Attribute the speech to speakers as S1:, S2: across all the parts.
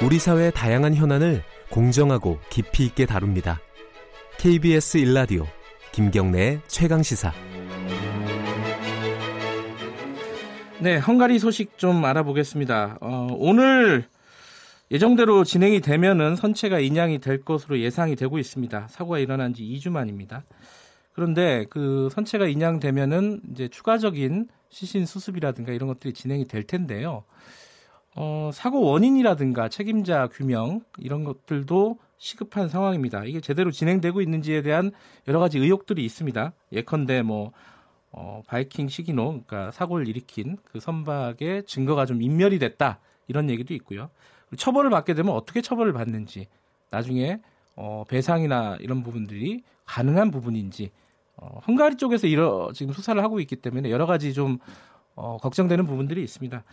S1: 우리 사회의 다양한 현안을 공정하고 깊이 있게 다룹니다. KBS 일라디오 김경래의 최강 시사.
S2: 네, 헝가리 소식 좀 알아보겠습니다. 어, 오늘 예정대로 진행이 되면은 선체가 인양이 될 것으로 예상이 되고 있습니다. 사고가 일어난 지 2주 만입니다. 그런데 그 선체가 인양되면은 이제 추가적인 시신 수습이라든가 이런 것들이 진행이 될 텐데요. 어, 사고 원인이라든가 책임자 규명 이런 것들도 시급한 상황입니다. 이게 제대로 진행되고 있는지에 대한 여러 가지 의혹들이 있습니다. 예컨대 뭐 어, 바이킹 시기노, 그러니까 사고를 일으킨 그 선박의 증거가 좀 인멸이 됐다 이런 얘기도 있고요. 처벌을 받게 되면 어떻게 처벌을 받는지, 나중에 어, 배상이나 이런 부분들이 가능한 부분인지, 어, 헝가리 쪽에서 이러 지금 수사를 하고 있기 때문에 여러 가지 좀 어, 걱정되는 부분들이 있습니다.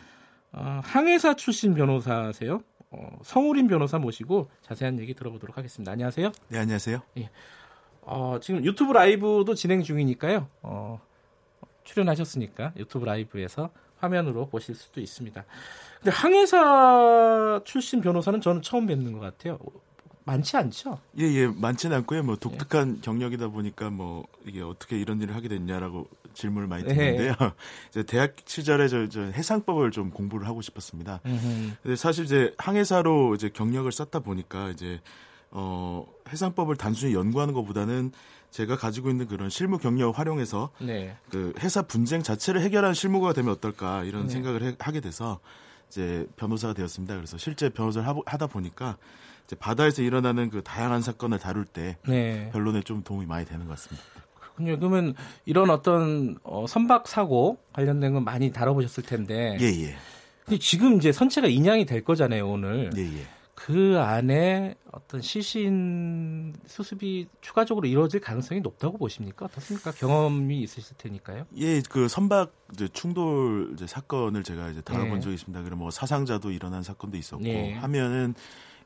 S2: 어, 항해사 출신 변호사세요. 어, 성우린 변호사 모시고 자세한 얘기 들어보도록 하겠습니다. 안녕하세요.
S3: 네, 안녕하세요.
S2: 예. 어, 지금 유튜브 라이브도 진행 중이니까요. 어, 출연하셨으니까 유튜브 라이브에서 화면으로 보실 수도 있습니다. 근데 항해사 출신 변호사는 저는 처음 뵙는 것 같아요. 많지 않죠?
S3: 예, 예, 많지는 않고요. 뭐 독특한 예. 경력이다 보니까 뭐 이게 어떻게 이런 일을 하게 됐냐라고 질문을 많이 듣는데요. 예. 이제 대학 시절에 저, 저 해상법을 좀 공부를 하고 싶었습니다. 음흠. 근데 사실 이제 항해사로 이제 경력을 쌓다 보니까 이제 어 해상법을 단순히 연구하는 것보다는 제가 가지고 있는 그런 실무 경력을 활용해서 네. 그 회사 분쟁 자체를 해결하는 실무가 되면 어떨까 이런 네. 생각을 해, 하게 돼서 이제 변호사가 되었습니다. 그래서 실제 변호사를 하다 보니까 바다에서 일어나는 그 다양한 사건을 다룰 때 네. 변론에 좀 도움이 많이 되는 것 같습니다.
S2: 그렇군요. 그러면 이런 어떤 어, 선박 사고 관련된 건 많이 다뤄보셨을 텐데.
S3: 예, 예.
S2: 근데 지금 이제 선체가 인양이 될 거잖아요, 오늘.
S3: 예, 예.
S2: 그 안에 어떤 시신 수습이 추가적으로 이루어질 가능성이 높다고 보십니까? 어떻습니까? 경험이 있으실 테니까요.
S3: 예, 그 선박 이제 충돌 이제 사건을 제가 이제 다뤄본 네. 적이 있습니다. 그리고 뭐 사상자도 일어난 사건도 있었고 네. 하면은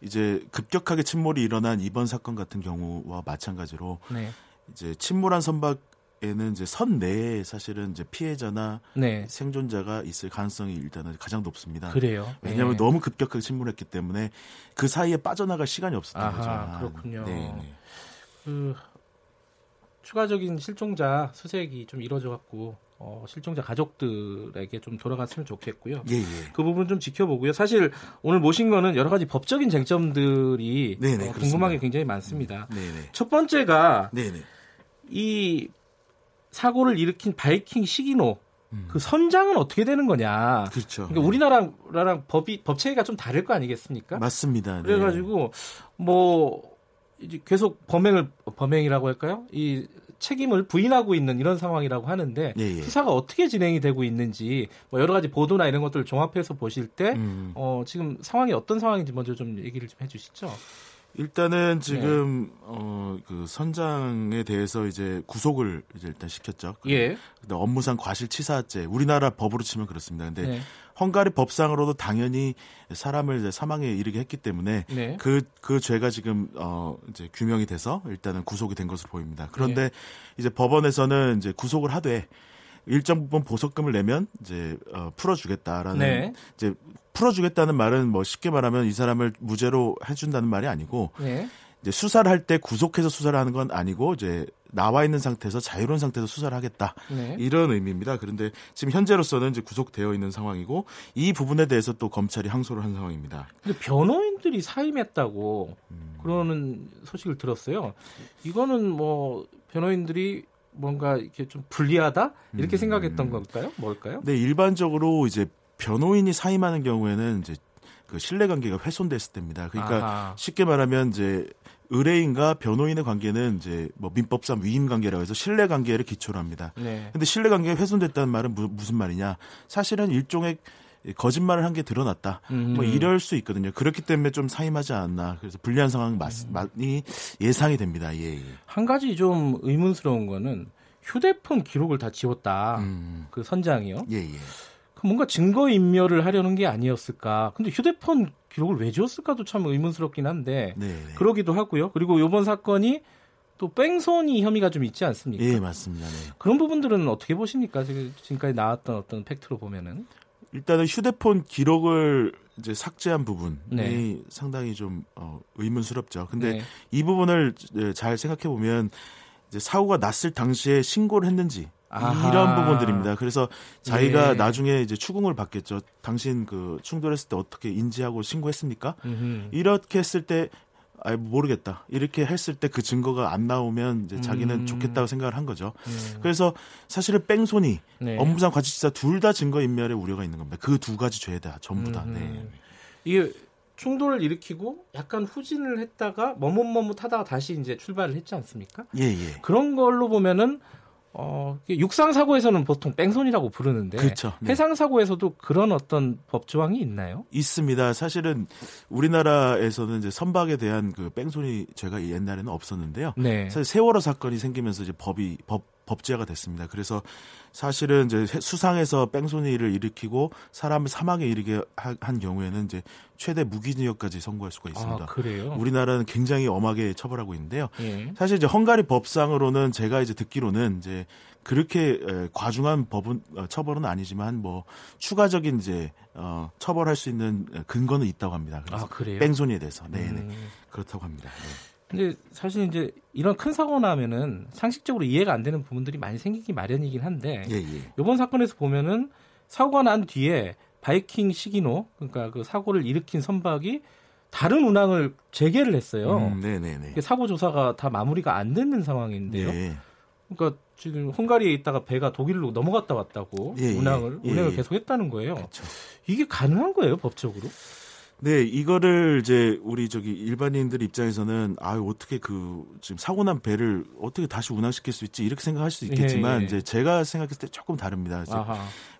S3: 이제 급격하게 침몰이 일어난 이번 사건 같은 경우와 마찬가지로 네. 이제 침몰한 선박에는 이제 선 내에 사실은 이제 피해자나 네. 생존자가 있을 가능성이 일단은 가장 높습니다.
S2: 그래요.
S3: 왜냐하면 네. 너무 급격하게 침몰했기 때문에 그 사이에 빠져나갈 시간이 없었던 아하,
S2: 거죠. 그렇군요. 네, 네. 그 추가적인 실종자 수색이 좀 이루어져 갖고 어, 실종자 가족들에게 좀 돌아갔으면 좋겠고요.
S3: 예, 예.
S2: 그 부분 좀 지켜보고요. 사실 오늘 모신 거는 여러 가지 법적인 쟁점들이 네네, 네, 어, 궁금한 게 굉장히 많습니다. 네네. 음, 네. 첫 번째가 네네. 네. 이 사고를 일으킨 바이킹 시기노 음. 그 선장은 어떻게 되는 거냐.
S3: 그렇죠.
S2: 그러니까 우리나라랑 법이 법 체계가 좀 다를 거 아니겠습니까?
S3: 맞습니다.
S2: 그래가지고 뭐 이제 계속 범행을 범행이라고 할까요? 이 책임을 부인하고 있는 이런 상황이라고 하는데 예, 예. 수사가 어떻게 진행이 되고 있는지 뭐 여러 가지 보도나 이런 것들을 종합해서 보실 때 음. 어, 지금 상황이 어떤 상황인지 먼저 좀 얘기를 좀 해주시죠.
S3: 일단은 지금 네. 어그 선장에 대해서 이제 구속을 이제 일단 시켰죠.
S2: 예.
S3: 근데 업무상 과실치사죄 우리나라 법으로 치면 그렇습니다. 근데 네. 헝가리 법상으로도 당연히 사람을 이제 사망에 이르게 했기 때문에 네. 그, 그 죄가 지금, 어, 이제 규명이 돼서 일단은 구속이 된 것으로 보입니다. 그런데 네. 이제 법원에서는 이제 구속을 하되 일정 부분 보석금을 내면 이제 어, 풀어주겠다라는 네. 이제 풀어주겠다는 말은 뭐 쉽게 말하면 이 사람을 무죄로 해준다는 말이 아니고 네. 이제 수사를 할 때 구속해서 수사를 하는 건 아니고 이제 나와 있는 상태에서 자유로운 상태에서 수사를 하겠다 네. 이런 의미입니다. 그런데 지금 현재로서는 이제 구속되어 있는 상황이고 이 부분에 대해서 또 검찰이 항소를 한 상황입니다.
S2: 근데 변호인들이 사임했다고 음. 그러는 소식을 들었어요. 이거는 뭐 변호인들이 뭔가 이렇게 좀 불리하다 이렇게 음. 생각했던 걸까요? 뭘까요?
S3: 네, 일반적으로 이제 변호인이 사임하는 경우에는 이제 그 신뢰 관계가 훼손됐을 때입니다. 그러니까 아하. 쉽게 말하면 이제 의뢰인과 변호인의 관계는 이제 뭐 민법상 위임 관계라고 해서 신뢰 관계를 기초로 합니다. 네. 근데 신뢰 관계가 훼손됐다는 말은 무, 무슨 말이냐? 사실은 일종의 거짓말을 한 게 드러났다. 음. 뭐 이럴 수 있거든요. 그렇기 때문에 좀 사임하지 않았나. 그래서 불리한 상황 음. 많이 예상이 됩니다. 예, 예.
S2: 한 가지 좀 의문스러운 거는 휴대폰 기록을 다 지웠다. 음. 그 선장이요.
S3: 예, 예.
S2: 그 뭔가 증거 인멸을 하려는 게 아니었을까. 근데 휴대폰 기록을 왜 지웠을까도 참 의문스럽긴 한데 네네. 네. 그러기도 하고요. 그리고 이번 사건이 또 뺑소니 혐의가 좀 있지 않습니까?
S3: 예, 맞습니다. 네.
S2: 그런 부분들은 어떻게 보십니까? 지금까지 나왔던 어떤 팩트로 보면은
S3: 일단은 휴대폰 기록을 이제 삭제한 부분이 네. 상당히 좀 어, 의문스럽죠. 근데 네. 이 부분을 잘 생각해 보면 이제 사고가 났을 당시에 신고를 했는지 아하. 이런 부분들입니다. 그래서 자기가 예. 나중에 이제 추궁을 받겠죠. 당신 그 충돌했을 때 어떻게 인지하고 신고했습니까? 음흠. 이렇게 했을 때 아, 모르겠다. 이렇게 했을 때 그 증거가 안 나오면 이제 자기는 음. 좋겠다고 생각을 한 거죠. 음. 그래서 사실은 뺑소니, 네. 업무상 과실치사 둘 다 증거 인멸의 우려가 있는 겁니다. 그 두 가지 죄다 전부 다. 음. 네.
S2: 이게 충돌을 일으키고 약간 후진을 했다가 머뭇머뭇하다가 다시 이제 출발을 했지 않습니까?
S3: 예, 예.
S2: 그런 걸로 보면은 어, 육상 사고에서는 보통 뺑소니라고 부르는데 그렇죠. 네. 해상 사고에서도 그런 어떤 법 조항이 있나요?
S3: 있습니다. 사실은 우리나라에서는 이제 선박에 대한 그 뺑소니 죄가 옛날에는 없었는데요. 네. 사실 세월호 사건이 생기면서 이제 법이 법 법제화가 됐습니다. 그래서 사실은 이제 수상해서 뺑소니를 일으키고 사람을 사망에 이르게 한 경우에는 이제 최대 무기징역까지 선고할 수가 있습니다. 아,
S2: 그래요?
S3: 우리나라는 굉장히 엄하게 처벌하고 있는데요. 예. 사실 이제 헝가리 법상으로는 제가 이제 듣기로는 이제 그렇게 과중한 법은 어, 처벌은 아니지만 뭐 추가적인 이제 어 처벌할 수 있는 근거는 있다고 합니다. 그래서 아, 그래요? 뺑소니에 대해서 네네 음. 그렇다고 합니다. 네.
S2: 근데 사실 이제 이런 큰 사고 나면은 상식적으로 이해가 안 되는 부분들이 많이 생기기 마련이긴 한데 예, 예. 이번 사건에서 보면은 사고가 난 뒤에 바이킹 시기노 그러니까 그 사고를 일으킨 선박이 다른 운항을 재개를 했어요. 음, 네네네. 사고 조사가 다 마무리가 안 되는 상황인데요. 예. 그러니까 지금 헝가리에 있다가 배가 독일로 넘어갔다 왔다고 예, 예. 운항을 예, 운행을 계속했다는 거예요. 그쵸. 이게 가능한 거예요 법적으로?
S3: 네, 이거를 이제 우리 저기 일반인들 입장에서는 아 어떻게 그 지금 사고 난 배를 어떻게 다시 운항시킬 수 있지 이렇게 생각할 수 있겠지만 예, 예. 이제 제가 생각했을 때 조금 다릅니다.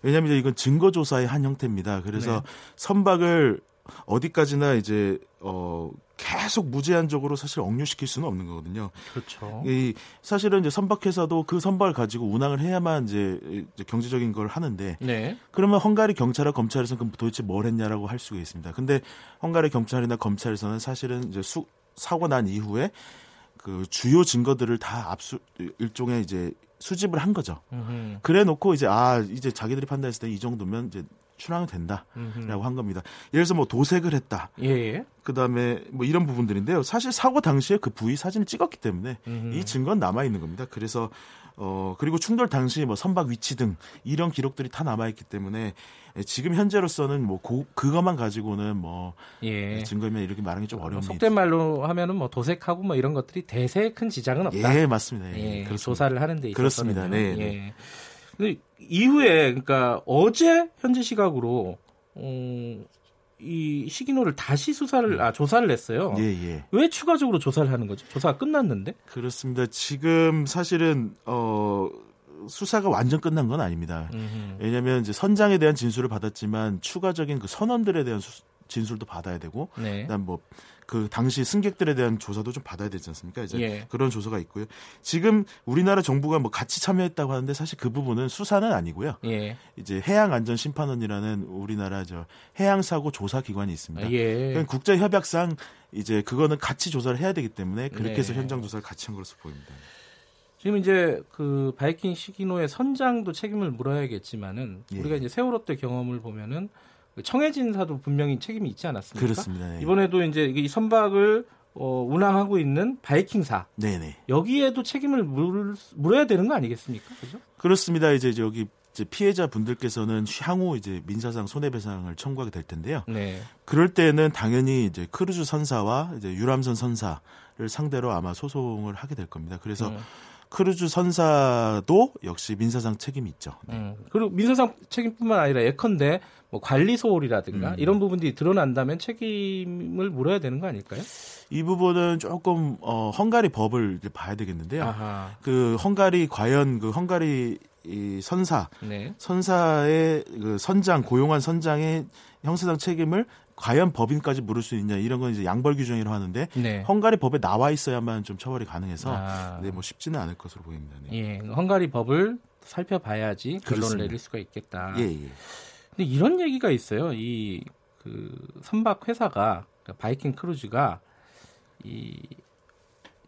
S3: 왜냐하면 이건 증거 조사의 한 형태입니다. 그래서 네. 선박을 어디까지나 이제 어 계속 무제한적으로 사실 억류시킬 수는 없는 거거든요.
S2: 그렇죠.
S3: 이 사실은 이제 선박회사도 그 선박을 가지고 운항을 해야만 이제, 이제 경제적인 걸 하는데 네. 그러면 헝가리 경찰과 검찰에서는 그럼 도대체 뭘 했냐라고 할 수가 있습니다. 근데 헝가리 경찰이나 검찰에서는 사실은 이제 수, 사고 난 이후에 그 주요 증거들을 다 압수 일종의 이제 수집을 한 거죠. 그래 놓고 이제 아 이제 자기들이 판단했을 때 이 정도면 이제 출항이 된다라고 한 겁니다. 예를 들어서 뭐 도색을 했다. 예. 예. 그다음에 뭐 이런 부분들인데요. 사실 사고 당시에 그 부위 사진을 찍었기 때문에 음흠. 이 증거는 남아 있는 겁니다. 그래서 어 그리고 충돌 당시 뭐 선박 위치 등 이런 기록들이 다 남아 있기 때문에 지금 현재로서는 뭐 고, 그것만 가지고는 뭐 예. 증거면 이렇게 말하기 좀 어려운
S2: 속된 말로 하면은 뭐 도색하고 뭐 이런 것들이 대세 큰 지장은 없다.
S3: 예, 맞습니다. 예,
S2: 예 조사를 하는 데 있어서
S3: 그렇습니다. 네. 네. 예.
S2: 근데 이후에 그러니까 어제 현재 시각으로 어, 이 시기노를 다시 수사를 아 조사를 했어요. 예, 예. 왜 추가적으로 조사를 하는 거죠? 조사가 끝났는데?
S3: 그렇습니다. 지금 사실은 어 수사가 완전 끝난 건 아닙니다. 음흠. 왜냐하면 이제 선장에 대한 진술을 받았지만 추가적인 그 선원들에 대한 수, 진술도 받아야 되고, 네. 그다음 뭐 그 당시 승객들에 대한 조사도 좀 받아야 되지 않습니까? 이제 예. 그런 조사가 있고요. 지금 우리나라 정부가 뭐 같이 참여했다고 하는데 사실 그 부분은 수사는 아니고요. 예. 이제 해양 안전 심판원이라는 우리나라 저 해양 사고 조사 기관이 있습니다. 예. 국제 협약상 이제 그거는 같이 조사를 해야 되기 때문에 그렇게 해서 네. 현장 조사를 같이 한 것으로 보입니다.
S2: 지금 이제 그 바이킹 시기노의 선장도 책임을 물어야겠지만은 예. 우리가 이제 세월호 때 경험을 보면은 그 청해진사도 분명히 책임이 있지 않았습니까?
S3: 그렇습니다. 네.
S2: 이번에도 이제 이 선박을 어, 운항하고 있는 바이킹사. 네네. 여기에도 책임을 물, 물어야 되는 거 아니겠습니까? 그죠?
S3: 그렇습니다. 이제 여기 이제 피해자 분들께서는 향후 이제 민사상 손해배상을 청구하게 될 텐데요. 네. 그럴 때는 당연히 이제 크루즈 선사와 이제 유람선 선사를 상대로 아마 소송을 하게 될 겁니다. 그래서 음. 크루즈 선사도 역시 민사상 책임이 있죠. 네. 음,
S2: 그리고 민사상 책임뿐만 아니라 예컨대 뭐 관리 소홀이라든가 음. 이런 부분들이 드러난다면 책임을 물어야 되는 거 아닐까요?
S3: 이 부분은 조금 어 헝가리 법을 봐야 되겠는데요. 아하. 그 헝가리 과연 그 헝가리 이 선사 네. 선사의 그 선장 고용한 선장의 형사상 책임을 과연 법인까지 물을 수 있냐 이런 건 이제 양벌 규정이라고 하는데 네. 헝가리 법에 나와 있어야만 좀 처벌이 가능해서 아. 네, 뭐 쉽지는 않을 것으로 보입니다.
S2: 네. 예, 헝가리 법을 살펴봐야지 결론을. 내릴 수가 있겠다. 예, 예. 근데 이런 얘기가 있어요. 이 그 선박 회사가 그러니까 바이킹 크루즈가 이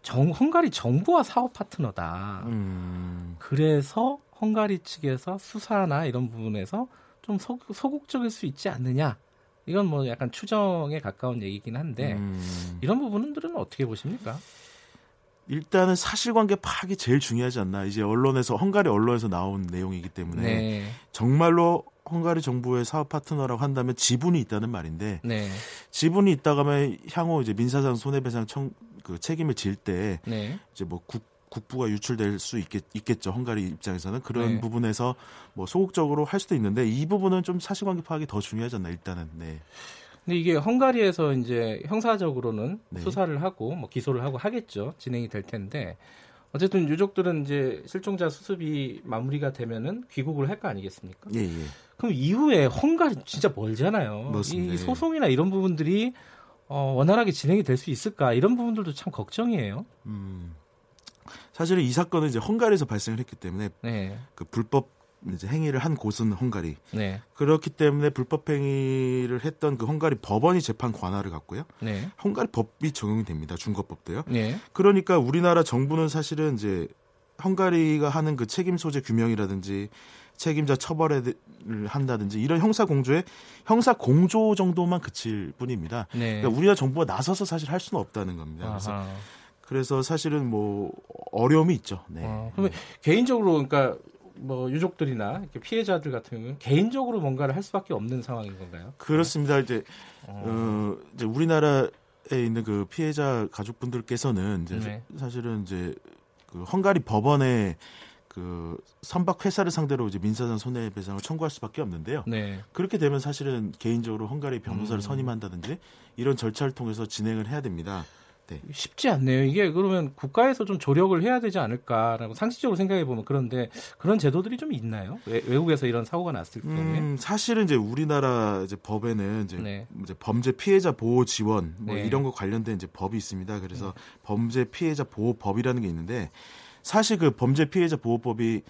S2: 정, 헝가리 정부와 사업 파트너다. 음. 그래서 헝가리 측에서 수사나 이런 부분에서 좀 소, 소극적일 수 있지 않느냐. 이건 뭐 약간 추정에 가까운 얘기긴 한데 음. 이런 부분들은 어떻게 보십니까?
S3: 일단은 사실관계 파악이 제일 중요하지 않나. 이제 언론에서 헝가리 언론에서 나온 내용이기 때문에 네. 정말로 헝가리 정부의 사업 파트너라고 한다면 지분이 있다는 말인데 네. 지분이 있다가 면 향후 이제 민사상 손해배상 청, 그 책임을 질때 네. 이제 뭐 국, 국부가 유출될 수 있겠, 있겠죠. 헝가리 입장에서는 그런 네. 부분에서 뭐 소극적으로 할 수도 있는데 이 부분은 좀 사실관계 파악이 더 중요하지 않나 일단은. 네.
S2: 근데 이게 헝가리에서 이제 형사적으로는 네. 수사를 하고 뭐 기소를 하고 하겠죠. 진행이 될 텐데 어쨌든 유족들은 이제 실종자 수습이 마무리가 되면은 귀국을 할 거 아니겠습니까? 예, 예. 그럼 이후에 헝가리 진짜 멀잖아요. 맞습니다. 이 소송이나 이런 부분들이 어, 원활하게 진행이 될 수 있을까 이런 부분들도 참 걱정이에요. 음.
S3: 사실은 이 사건은 이제 헝가리에서 발생을 했기 때문에 네. 그 불법 이제 행위를 한 곳은 헝가리. 네. 그렇기 때문에 불법 행위를 했던 그 헝가리 법원이 재판 관할을 갖고요. 네. 헝가리 법이 적용이 됩니다. 중거법도요. 네. 그러니까 우리나라 정부는 사실은 이제 헝가리가 하는 그 책임 소재 규명이라든지 책임자 처벌을 한다든지 이런 형사 공조에 형사 공조 정도만 그칠 뿐입니다. 네. 그러니까 우리나라 정부가 나서서 사실 할 수는 없다는 겁니다. 그래서 그래서 사실은 뭐 어려움이 있죠. 네. 아,
S2: 그러면 개인적으로 그러니까 뭐 유족들이나 피해자들 같은 경우는 개인적으로 뭔가를 할 수밖에 없는 상황인 건가요?
S3: 그렇습니다. 이제 어, 어 이제 우리나라에 있는 그 피해자 가족분들께서는 이제 네. 사실은 이제 그 헝가리 법원에 그 선박 회사를 상대로 이제 민사상 손해배상을 청구할 수밖에 없는데요. 네. 그렇게 되면 사실은 개인적으로 헝가리 변호사를 음. 선임한다든지 이런 절차를 통해서 진행을 해야 됩니다.
S2: 네. 쉽지 않네요. 이게 그러면 국가에서 좀 조력을 해야 되지 않을까라고 상식적으로 생각해 보면 그런데 그런 제도들이 좀 있나요? 외, 국에서 이런 사고가 났을 경우에 음,
S3: 사실은 이제 우리나라 이제 법에는 이제, 네. 이제 범죄 피해자 보호 지원 뭐 네. 이런 거 관련된 이제 법이 있습니다. 그래서 네. 범죄 피해자 보호법이라는 게 있는데 사실 그 범죄 피해자 보호법이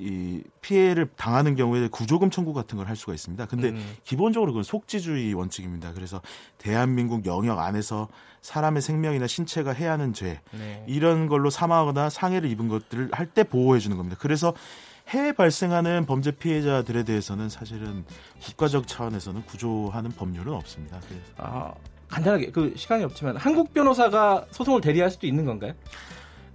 S3: 이 피해를 당하는 경우에 구조금 청구 같은 걸 할 수가 있습니다. 근데 음. 기본적으로 그건 속지주의 원칙입니다. 그래서 대한민국 영역 안에서 사람의 생명이나 신체가 해야 하는 죄 네. 이런 걸로 사망하거나 상해를 입은 것들을 할 때 보호해 주는 겁니다. 그래서 해외 발생하는 범죄 피해자들에 대해서는 사실은 국가적 차원에서는 구조하는 법률은 없습니다. 그래서. 아,
S2: 간단하게 그 시간이 없지만 한국 변호사가 소송을 대리할 수도 있는 건가요?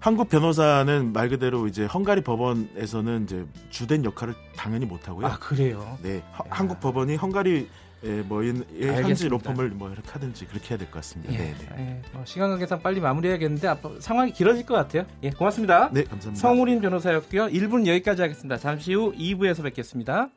S3: 한국 변호사는 말 그대로 이제 헝가리 법원에서는 이제 주된 역할을 당연히 못 하고요.
S2: 아 그래요?
S3: 네, 하, 한국 법원이 헝가리 예, 뭐 현지 로펌을 뭐 이렇게 하든지 그렇게 해야 될 것 같습니다. 예, 네, 네.
S2: 예, 뭐 시간 관계상 빨리 마무리해야겠는데 앞 상황이 길어질 것 같아요. 예, 고맙습니다.
S3: 네, 감사합니다.
S2: 성우린 변호사였고요. 1분 여기까지 하겠습니다. 잠시 후 2부에서 뵙겠습니다.